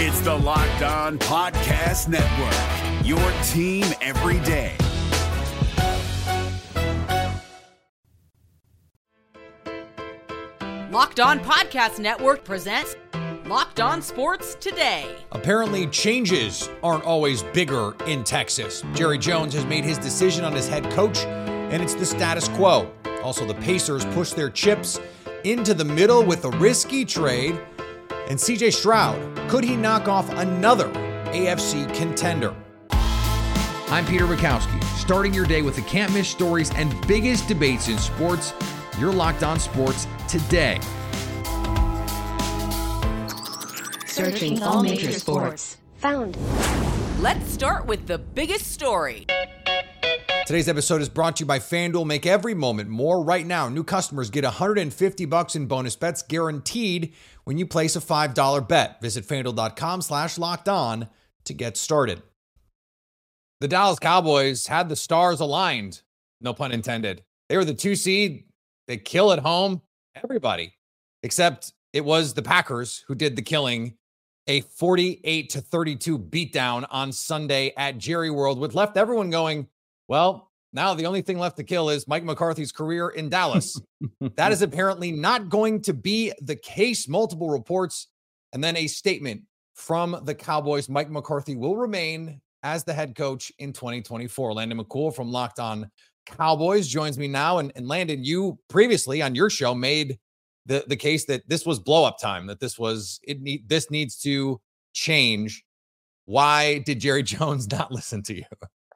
It's the Locked On Podcast Network, your team every day. Locked On Podcast Network presents Locked On Sports Today. Apparently, changes aren't always bigger in Texas. Jerry Jones has made his decision on his head coach, and it's the status quo. Also, the Pacers push their chips into the middle with a risky trade. And CJ Stroud, could he knock off another AFC contender? I'm Peter Bukowski, starting your day with the can't miss stories and biggest debates in sports. You're locked on sports today. Searching all major sports. Found. Let's start with the biggest story. Today's episode is brought to you by FanDuel. Make every moment more right now. New customers get 150 bucks in bonus bets guaranteed when you place a $5 bet. Visit fanduel.com slash locked on to get started. The Dallas Cowboys had the stars aligned, no pun intended. They were the two seed. They kill at home. Everybody, except it was the Packers who did the killing. A 48 to 32 beatdown on Sunday at Jerry World, which left everyone going, well, now the only thing left to kill is Mike McCarthy's career in Dallas. that is apparently not going to be the case. Multiple reports and then a statement from the Cowboys. Mike McCarthy will remain as the head coach in 2024. Landon McCool from Locked On Cowboys joins me now. And, and Landon, you previously on your show made the, the case that this was blow up time, that this was it need this needs to change. Why did Jerry Jones not listen to you?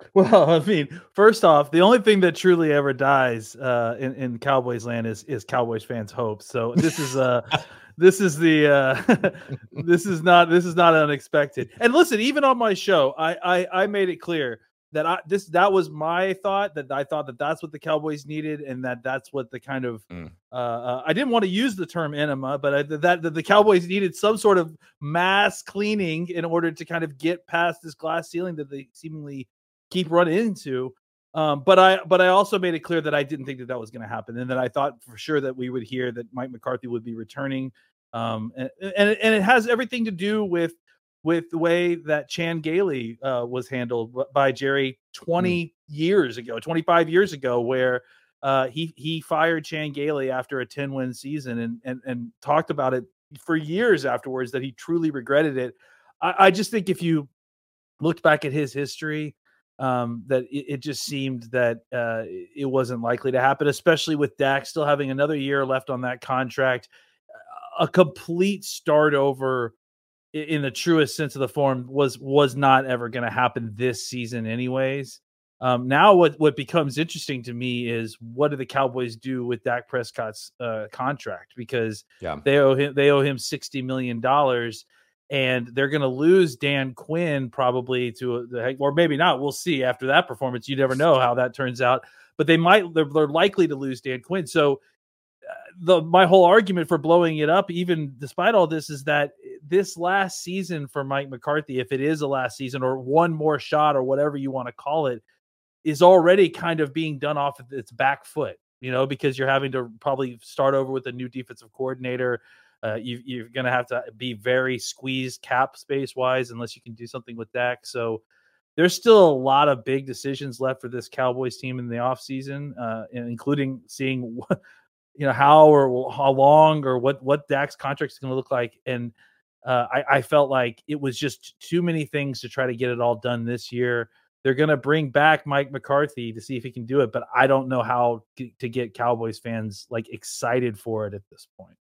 Well, I mean, first off, the only thing that truly ever dies uh, in, in Cowboys land is is Cowboys fans' hopes. So this is uh this is the uh this is not this is not unexpected. And listen, even on my show, I I, I made it clear that I this that was my thought that I thought that that's what the Cowboys needed and that that's what the kind of mm. uh, uh, I didn't want to use the term enema, but I, that, that the Cowboys needed some sort of mass cleaning in order to kind of get past this glass ceiling that they seemingly keep running into. Um, but I but I also made it clear that I didn't think that that was going to happen, and that I thought for sure that we would hear that Mike McCarthy would be returning. Um, and, and and it has everything to do with with the way that Chan Gailey uh, was handled by Jerry 20 mm. years ago, 25 years ago, where uh, he he fired Chan Gailey after a 10 win season and and and talked about it for years afterwards that he truly regretted it. I, I just think if you looked back at his history um, that it, it, just seemed that uh, it wasn't likely to happen, especially with Dak still having another year left on that contract. A complete start over in the truest sense of the form was was not ever going to happen this season, anyways. Um, now, what what becomes interesting to me is what do the Cowboys do with Dak Prescott's uh, contract because yeah. they owe him they owe him sixty million dollars and they're going to lose Dan Quinn probably to the or maybe not. We'll see after that performance. You never know how that turns out, but they might. They're, they're likely to lose Dan Quinn. So uh, the my whole argument for blowing it up, even despite all this, is that this last season for Mike McCarthy, if it is a last season or one more shot or whatever you want to call it, is already kind of being done off of its back foot. You know, because you're having to probably start over with a new defensive coordinator uh, you, are going to have to be very squeezed cap space wise unless you can do something with Dak. So there's still a lot of big decisions left for this Cowboys team in the offseason, uh, including seeing what, you know how or how long or what what Dak's contract is going to look like. And uh, I, I felt like it was just too many things to try to get it all done this year. They're going to bring back Mike McCarthy to see if he can do it, but I don't know how to get Cowboys fans like excited for it at this point.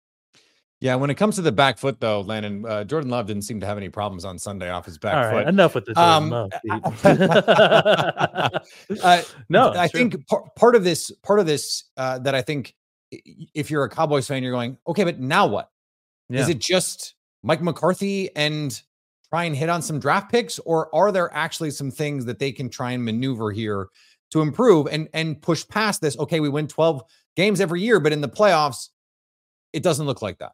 Yeah, when it comes to the back foot, though, Landon uh, Jordan Love didn't seem to have any problems on Sunday off his back All foot. Enough with the Jordan um, Love. uh, no, I true. think par- part of this, part of this, uh, that I think, if you're a Cowboys fan, you're going, okay, but now what? Yeah. Is it just Mike McCarthy and try and hit on some draft picks, or are there actually some things that they can try and maneuver here to improve and and push past this? Okay, we win 12 games every year, but in the playoffs, it doesn't look like that.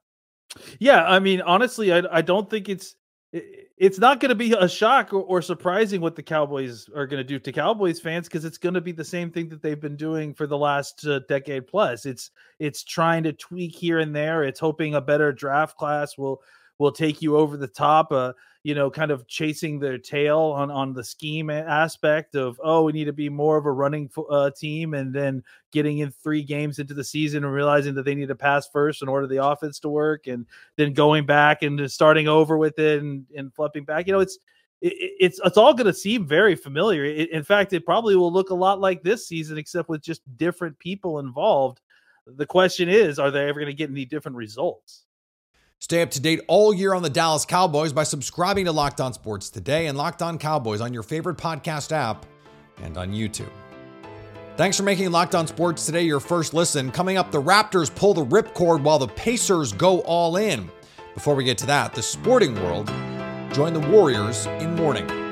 Yeah, I mean, honestly, I I don't think it's it's not going to be a shock or, or, surprising what the Cowboys are going to do to Cowboys fans because it's going to be the same thing that they've been doing for the last uh, decade plus. It's it's trying to tweak here and there. It's hoping a better draft class will will take you over the top. Uh, you know, kind of chasing their tail on on the scheme aspect of oh, we need to be more of a running uh, team, and then getting in three games into the season and realizing that they need to pass first in order the offense to work, and then going back and starting over with it and, and flipping back. You know, it's it, it's it's all going to seem very familiar. It, in fact, it probably will look a lot like this season, except with just different people involved. The question is, are they ever going to get any different results? Stay up to date all year on the Dallas Cowboys by subscribing to Locked On Sports today and Locked On Cowboys on your favorite podcast app and on YouTube. Thanks for making Locked On Sports today your first listen. Coming up, the Raptors pull the ripcord while the Pacers go all in. Before we get to that, the sporting world join the Warriors in mourning.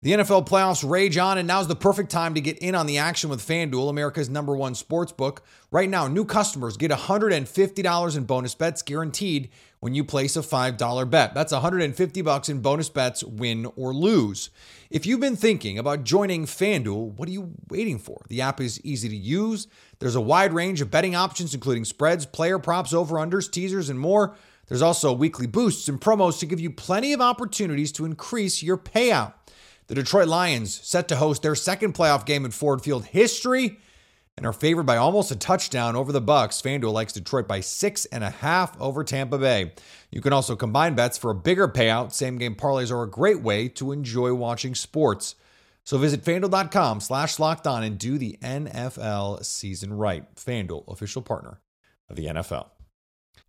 The NFL playoffs rage on, and now's the perfect time to get in on the action with FanDuel, America's number one sports book. Right now, new customers get $150 in bonus bets guaranteed when you place a $5 bet. That's 150 bucks in bonus bets, win or lose. If you've been thinking about joining FanDuel, what are you waiting for? The app is easy to use. There's a wide range of betting options, including spreads, player props, over-unders, teasers, and more. There's also weekly boosts and promos to give you plenty of opportunities to increase your payout. The Detroit Lions set to host their second playoff game in Ford Field history and are favored by almost a touchdown over the Bucs. FanDuel likes Detroit by six and a half over Tampa Bay. You can also combine bets for a bigger payout. Same game parlays are a great way to enjoy watching sports. So visit fanduel.com slash locked on and do the NFL season right. FanDuel, official partner of the NFL.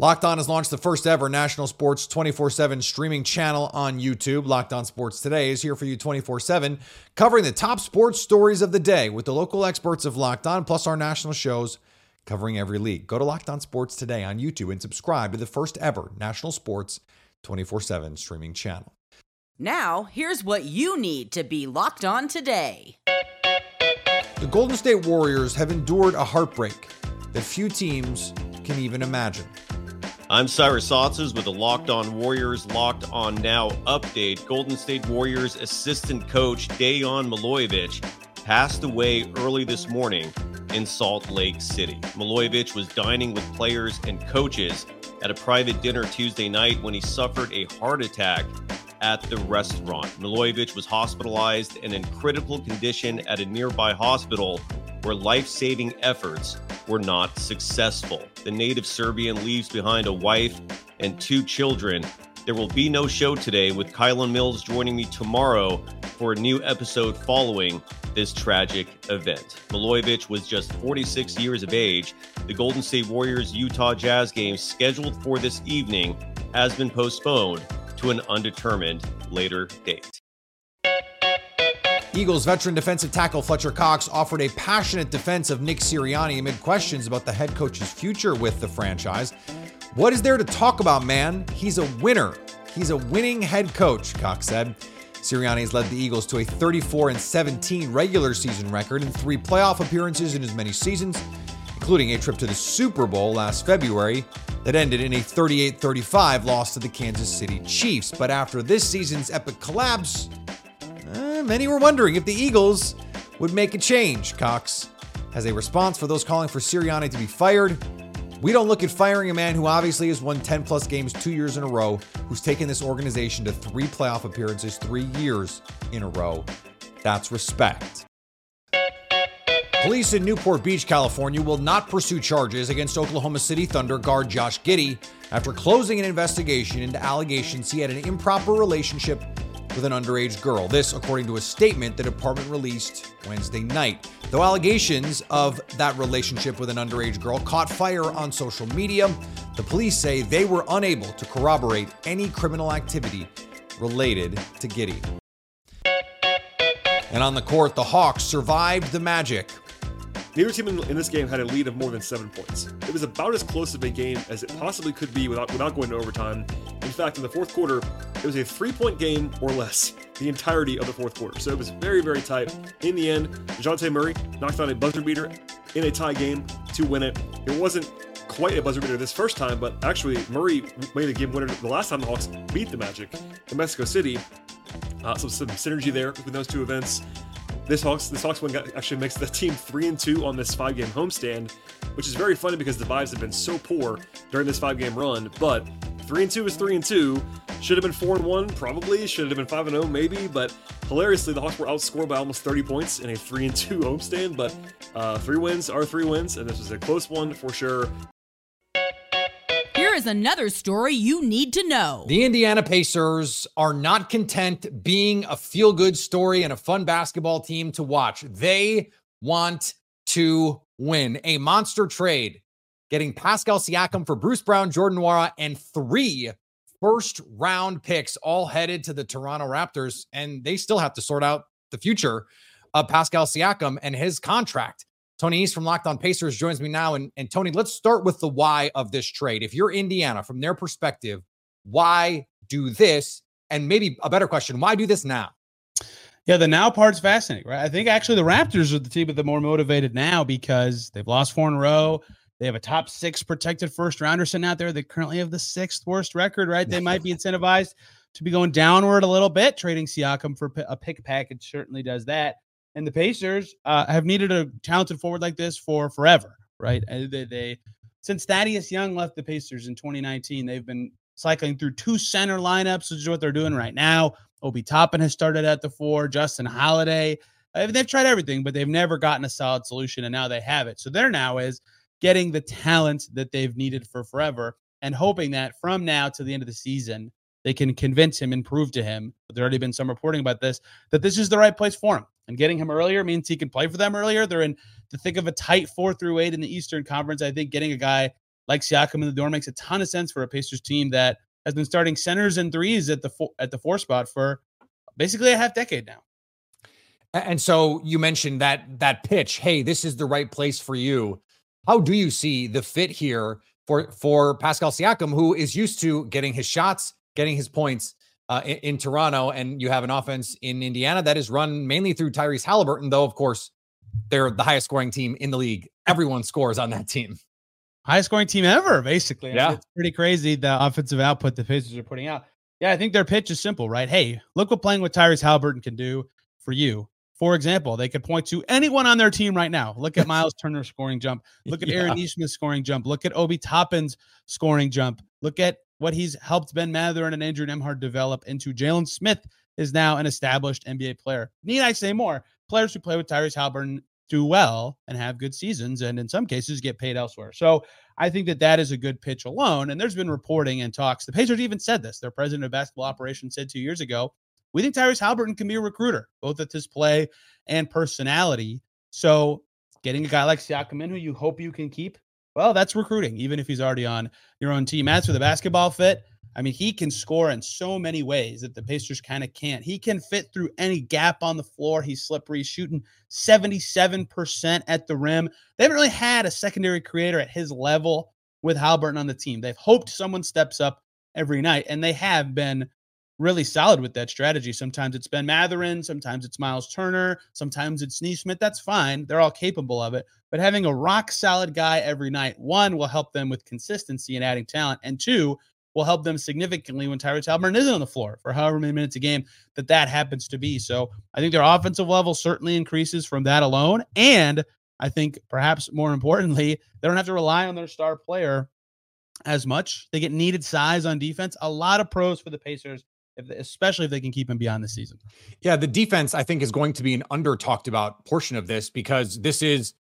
Locked On has launched the first ever national sports 24 7 streaming channel on YouTube. Locked On Sports Today is here for you 24 7, covering the top sports stories of the day with the local experts of Locked On, plus our national shows covering every league. Go to Locked On Sports Today on YouTube and subscribe to the first ever national sports 24 7 streaming channel. Now, here's what you need to be locked on today. The Golden State Warriors have endured a heartbreak that few teams can even imagine. I'm Cyrus Saatsaz with the Locked On Warriors Locked On Now update. Golden State Warriors assistant coach Dejan Milojevic passed away early this morning in Salt Lake City. Milojevic was dining with players and coaches at a private dinner Tuesday night when he suffered a heart attack at the restaurant. Milojevic was hospitalized and in critical condition at a nearby hospital where life saving efforts were not successful. The native Serbian leaves behind a wife and two children. There will be no show today, with Kylan Mills joining me tomorrow for a new episode following this tragic event. Milojevic was just 46 years of age. The Golden State Warriors Utah Jazz game scheduled for this evening has been postponed to an undetermined later date. Eagles veteran defensive tackle Fletcher Cox offered a passionate defense of Nick Sirianni amid questions about the head coach's future with the franchise. What is there to talk about, man? He's a winner. He's a winning head coach, Cox said. Sirianni has led the Eagles to a 34 and 17 regular season record and three playoff appearances in as many seasons, including a trip to the Super Bowl last February that ended in a 38 35 loss to the Kansas City Chiefs. But after this season's epic collapse, many were wondering if the Eagles would make a change. Cox has a response for those calling for Sirianni to be fired. We don't look at firing a man who obviously has won 10 plus games two years in a row, who's taken this organization to three playoff appearances three years in a row. That's respect. Police in Newport Beach, California will not pursue charges against Oklahoma City Thunder guard Josh Giddey after closing an investigation into allegations he had an improper relationship with an underage girl. This, according to a statement the department released Wednesday night. Though allegations of that relationship with an underage girl caught fire on social media, the police say they were unable to corroborate any criminal activity related to Giddey. And on the court, the Hawks survived the Magic. Neither team in, in, this game had a lead of more than seven points. It was about as close of a game as it possibly could be without without going to overtime. In fact, in the fourth quarter, it was a three-point game or less the entirety of the fourth quarter. So it was very, very tight. In the end, Dejounte Murray knocked down a buzzer beater in a tie game to win it. It wasn't quite a buzzer beater this first time, but actually Murray made a game winner the last time the Hawks beat the Magic in Mexico City. Uh, so some synergy there between those two events. This Hawks this Hawks win actually makes the team three and two on this five game homestand, which is very funny because the vibes have been so poor during this five game run. But three and two is three and two. Should have been four and one, probably. Should have been five and zero, oh, maybe. But hilariously, the Hawks were outscored by almost 30 points in a three and two homestand. But uh, three wins are three wins, and this was a close one for sure. Is another story you need to know. The Indiana Pacers are not content being a feel good story and a fun basketball team to watch. They want to win a monster trade, getting Pascal Siakam for Bruce Brown, Jordan Nwora, and three first round picks all headed to the Toronto Raptors, and they still have to sort out the future of Pascal Siakam and his contract. Tony East from Locked On Pacers joins me now. And, and Tony, let's start with the why of this trade. If you're Indiana, from their perspective, why do this? And maybe a better question, why do this now? Yeah, the now part's fascinating, right? I think actually the Raptors are the team that the more motivated now because they've lost four in a row. They have a top six protected first rounder sitting out there. They currently have the sixth worst record, right? They might be incentivized to be going downward a little bit. Trading Siakam for a pick package certainly does that. And the Pacers uh, have needed a talented forward like this for forever, right? They, they since Thaddeus Young left the Pacers in 2019, they've been cycling through two center lineups, which is what they're doing right now. Obi Toppin has started at the four. Justin Holiday. Uh, they've tried everything, but they've never gotten a solid solution, and now they have it. So there now is getting the talent that they've needed for forever and hoping that from now to the end of the season, they can convince him and prove to him, there's already been some reporting about this, that this is the right place for him. And getting him earlier means he can play for them earlier. They're in the thick of a tight four through eight in the Eastern Conference. I think getting a guy like Siakam in the door makes a ton of sense for a Pacers team that has been starting centers and threes at the four, at the four spot for basically a half decade now. And so you mentioned that that pitch, hey, this is the right place for you. How do you see the fit here for for Pascal Siakam, who is used to getting his shots, getting his points uh, in, in, Toronto, and you have an offense in Indiana that is run mainly through Tyrese Halliburton, though of course they're the highest scoring team in the league. Everyone scores on that team. Highest scoring team ever, basically. Yeah, I mean, it's pretty crazy the offensive output the Pacers are putting out. Yeah, I think their pitch is simple, right? Hey, look what playing with Tyrese Halliburton can do for you. For example, they could point to anyone on their team right now. Look at Miles Turner scoring jump. Look at yeah. Aaron Nesmith scoring jump. Look at Obi Toppin's scoring jump. Look at what he's helped Ben Mather and Andrew Nembhard develop into. Jalen Smith is now an established NBA player. Need I say more? Players who play with Tyrese Halliburton do well and have good seasons, and in some cases get paid elsewhere. So I think that that is a good pitch alone. And there's been reporting and talks. The Pacers even said this. Their president of basketball operations said two years ago we think Tyrese Halliburton can be a recruiter, both at his play and personality. So getting a guy like Siakam in who you hope you can keep, well, that's recruiting, even if he's already on your own team. As for the basketball fit, I mean, he can score in so many ways that the Pacers kind of can't. He can fit through any gap on the floor. He's slippery, shooting 77% at the rim. They haven't really had a secondary creator at his level with Halliburton on the team. They've hoped someone steps up every night, and they have been really solid with that strategy. Sometimes it's Ben Mathurin, sometimes it's Miles Turner, sometimes it's Nesmith. That's fine. They're all capable of it. But having a rock solid guy every night, one, will help them with consistency and adding talent. And two, will help them significantly when Tyrese Halliburton isn't on the floor for however many minutes a game that that happens to be. So I think their offensive level certainly increases from that alone. And I think perhaps more importantly, they don't have to rely on their star player as much. They get needed size on defense. A lot of pros for the Pacers if they, especially if they can keep him beyond the season. Yeah, the defense I think is going to be an under talked about portion of this because this is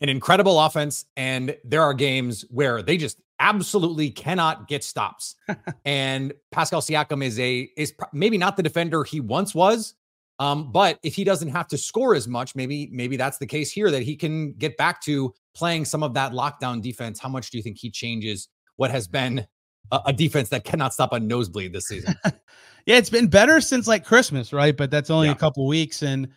an incredible offense and there are games where they just absolutely cannot get stops. and Pascal Siakam is a is maybe not the defender he once was. Um, but if he doesn't have to score as much, maybe maybe that's the case here that he can get back to playing some of that lockdown defense. How much do you think he changes what has been a, a defense that cannot stop a nosebleed this season. yeah, it's been better since like Christmas, right? But that's only yeah. a couple weeks. And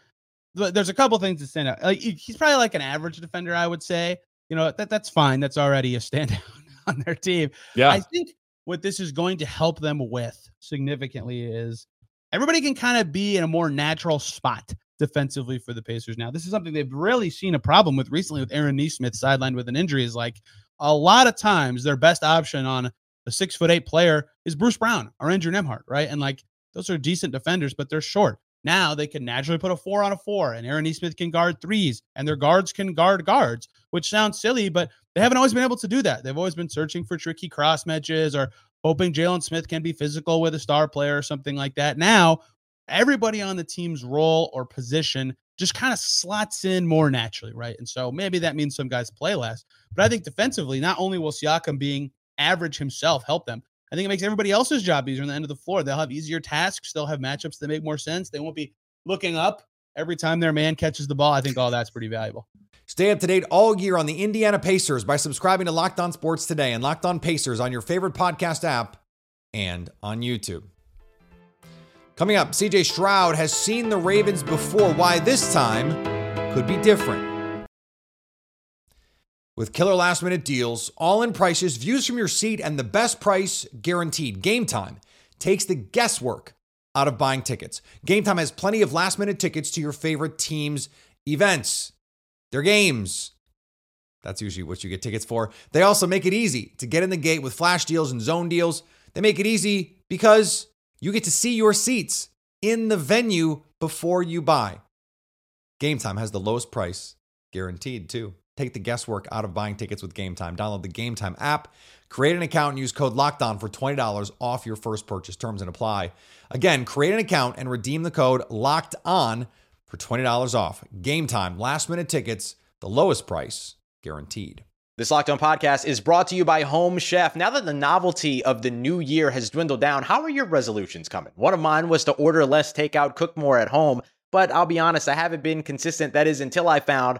there's a couple things to stand out. Like he's probably like an average defender, I would say. You know that that's fine. That's already a standout on their team. Yeah. I think what this is going to help them with significantly is everybody can kind of be in a more natural spot defensively for the Pacers now. This is something they've really seen a problem with recently with Aaron Nesmith sidelined with an injury. Is like a lot of times their best option on a six foot eight player is Bruce Brown or Andrew Nembhard, right? And like those are decent defenders, but they're short. Now they can naturally put a four on a four, and Aaron Nesmith can guard threes, and their guards can guard guards, which sounds silly, but they haven't always been able to do that. They've always been searching for tricky cross matches or hoping Jalen Smith can be physical with a star player or something like that. Now, everybody on the team's role or position just kind of slots in more naturally, right? And so maybe that means some guys play less. But I think defensively, not only will Siakam being average himself help them, I think it makes everybody else's job easier on the end of the floor. They'll have easier tasks, they'll have matchups that make more sense. They won't be looking up every time their man catches the ball. I think all that's pretty valuable. Stay up to date all year on the Indiana Pacers by subscribing to Locked On Sports today and Locked On Pacers on your favorite podcast app and on YouTube. Coming up, CJ Stroud has seen the Ravens before. Why this time could be different. With killer last minute deals, all in prices, views from your seat, and the best price guaranteed. Game time takes the guesswork out of buying tickets. Game time has plenty of last minute tickets to your favorite team's events, their games. That's usually what you get tickets for. They also make it easy to get in the gate with flash deals and zone deals. They make it easy because you get to see your seats in the venue before you buy. Game Time has the lowest price guaranteed too. Take the guesswork out of buying tickets with Game Time. Download the Game Time app, create an account, and use code LOCKEDON for $20 off your first purchase. Terms and apply. Again, create an account and redeem the code LOCKED ON for $20 off. Game Time, last minute tickets, the lowest price guaranteed. This Locked On podcast is brought to you by Home Chef. Now that the novelty of the new year has dwindled down, how are your resolutions coming? One of mine was to order less takeout, cook more at home, but I'll be honest, I haven't been consistent. That is until I found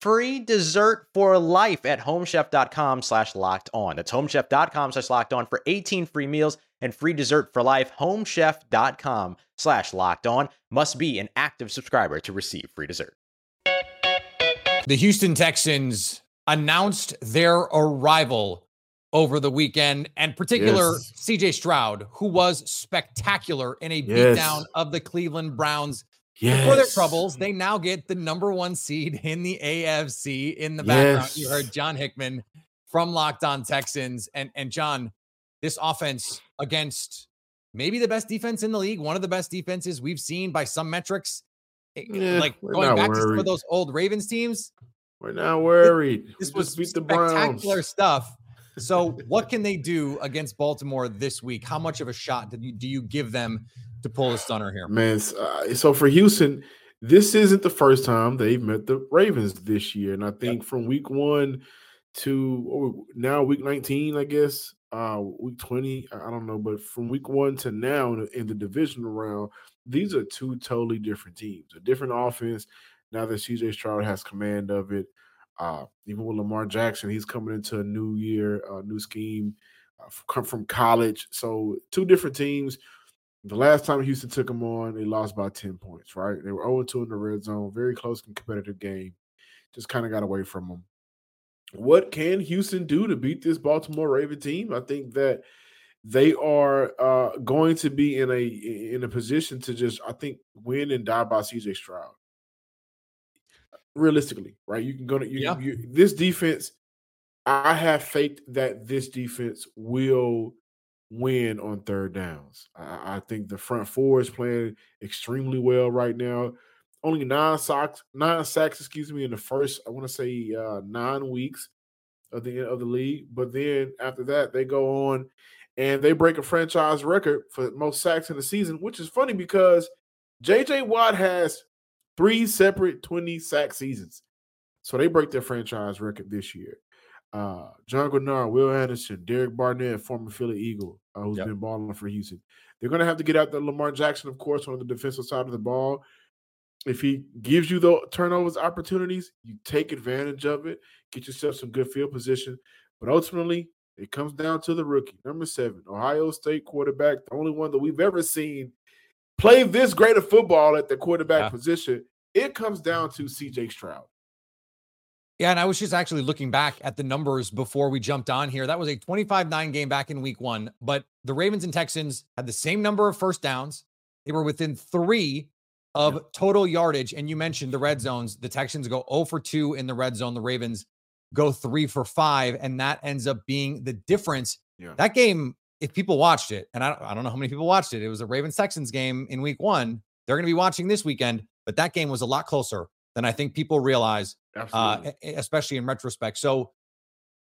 free dessert for life at homechef.com slash locked on. That's homechef.com slash locked on for 18 free meals and free dessert for life. Homechef.com slash locked on must be an active subscriber to receive free dessert. The Houston Texans announced their arrival over the weekend, and particular Yes. CJ Stroud, who was spectacular in a Yes. beatdown of the Cleveland Browns. For their troubles, they now get the number one seed in the AFC. In the background, you heard John Hickman from Locked On Texans. And and John, this offense against maybe the best defense in the league, one of the best defenses we've seen by some metrics. eh, Yeah, like going back to some of those old Ravens teams, We're not worried. this We was beat the Browns. spectacular stuff. So, what can they do against Baltimore this week? How much of a shot do you, do you give them to pull the stunner here? Man, uh, so for Houston, this isn't the first time they've met the Ravens this year, and I think from week one to now week nineteen, I guess, uh, week twenty, I I don't know, but from week one to now in the, divisional round, these are two totally different teams, a different offense. Now that CJ Stroud has command of it, uh, even with Lamar Jackson, he's coming into a new year, a new scheme, uh, from college. So two different teams. The last time Houston took them on, they lost by 10 points, right? They were 0 2 in the red zone, very close and competitive game. Just kind of got away from them. What can Houston do to beat this Baltimore Raven team? I think that they are uh, going to be in a in a position to just, I think, win and die by CJ Stroud. Realistically, right? You can go to you, Yeah. you this defense. I have faith that this defense will win on third downs. I, I think the front four is playing extremely well right now. Only nine sacks, nine sacks, excuse me, in the first, I want to say uh, nine weeks. of the of the league. But then after that, they go on and they break a franchise record for most sacks in the season, which is funny because JJ Watt has three separate 20 sack seasons. So they break their franchise record this year. Uh, John Greenard, Will Anderson, Derek Barnett, former Philly Eagle, uh, who's Yep. been balling for Houston. They're going to have to get out the Lamar Jackson, of course, on the defensive side of the ball. If he gives you the turnovers opportunities, you take advantage of it, get yourself some good field position. But ultimately, it comes down to the rookie, number seven, Ohio State quarterback, the only one that we've ever seen play this great of football at the quarterback Yeah. position. It comes down to CJ Stroud. Yeah, and I was just actually looking back at the numbers before we jumped on here. That was a 25 9 game back in week one, but the Ravens and Texans had the same number of first downs. They were within three of total yardage. And you mentioned the red zones. The Texans go 0 for 2 in the red zone. The Ravens go 3 for 5. And that ends up being the difference. Yeah. That game, if people watched it, and I don't, I don't know how many people watched it, it was a Ravens Texans game in week one. They're going to be watching this weekend, but that game was a lot closer than I think people realize uh, especially in retrospect. So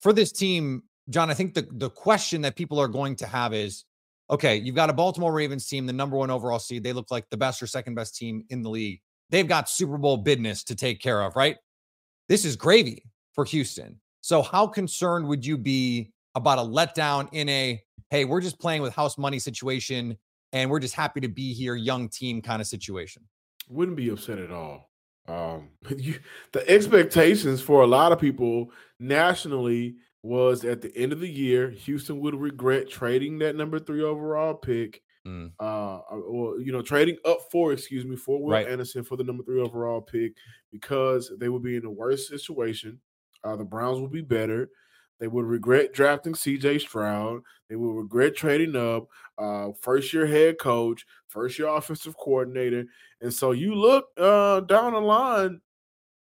for this team, John, I think the the question that people are going to have is, okay, you've got a Baltimore Ravens team, the number one overall seed. They look like the best or second best team in the league. They've got Super Bowl business to take care of, right? This is gravy for Houston. So how concerned would you be about a letdown in a hey, we're just playing with house money situation and we're just happy to be here, young team kind of situation? wouldn't be upset at all. Um, you, the expectations for a lot of people nationally was at the end of the year, Houston would regret trading that number three overall pick. Mm. Uh, or you know, trading up for, excuse me, for Will Right. Anderson for the number three overall pick because they would be in a worse situation. Uh, the Browns would be better. They would regret drafting CJ Stroud. They would regret trading up. Uh, first year head coach, first year offensive coordinator. And so you look uh, down the line,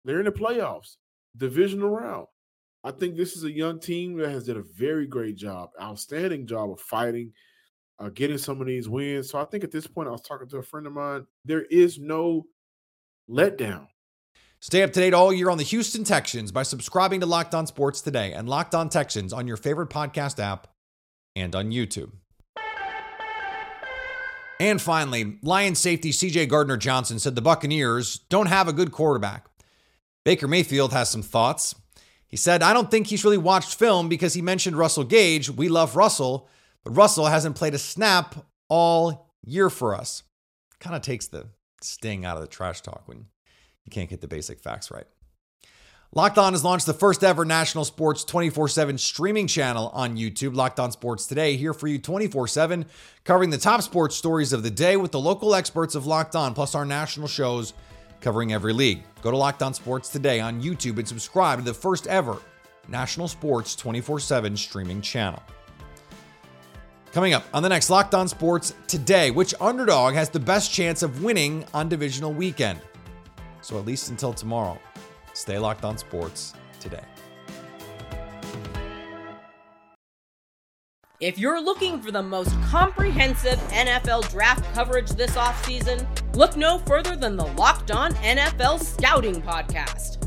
they're in the playoffs, divisional round. I think this is a young team that has done a very great job, outstanding job of fighting, uh, getting some of these wins. So I think at this point, I was talking to a friend of mine. There is no letdown. Stay up to date all year on the Houston Texans by subscribing to Locked On Sports today and Locked On Texans on your favorite podcast app and on YouTube. And finally, Lions safety CJ Gardner Johnson said the Buccaneers don't have a good quarterback. Baker Mayfield has some thoughts. He said, I don't think he's really watched film because he mentioned Russell Gage. We love Russell, but Russell hasn't played a snap all year for us. Kind of takes the sting out of the trash talk when you can't get the basic facts right. Locked On has launched the first ever national sports 24 7 streaming channel on YouTube. Locked On Sports Today, here for you 24 7, covering the top sports stories of the day with the local experts of Locked On, plus our national shows covering every league. Go to Locked On Sports Today on YouTube and subscribe to the first ever national sports 24 7 streaming channel. Coming up on the next Locked On Sports Today, which underdog has the best chance of winning on divisional weekend? So at least until tomorrow, stay locked on sports today. If you're looking for the most comprehensive NFL draft coverage this offseason, look no further than the Locked On NFL Scouting Podcast.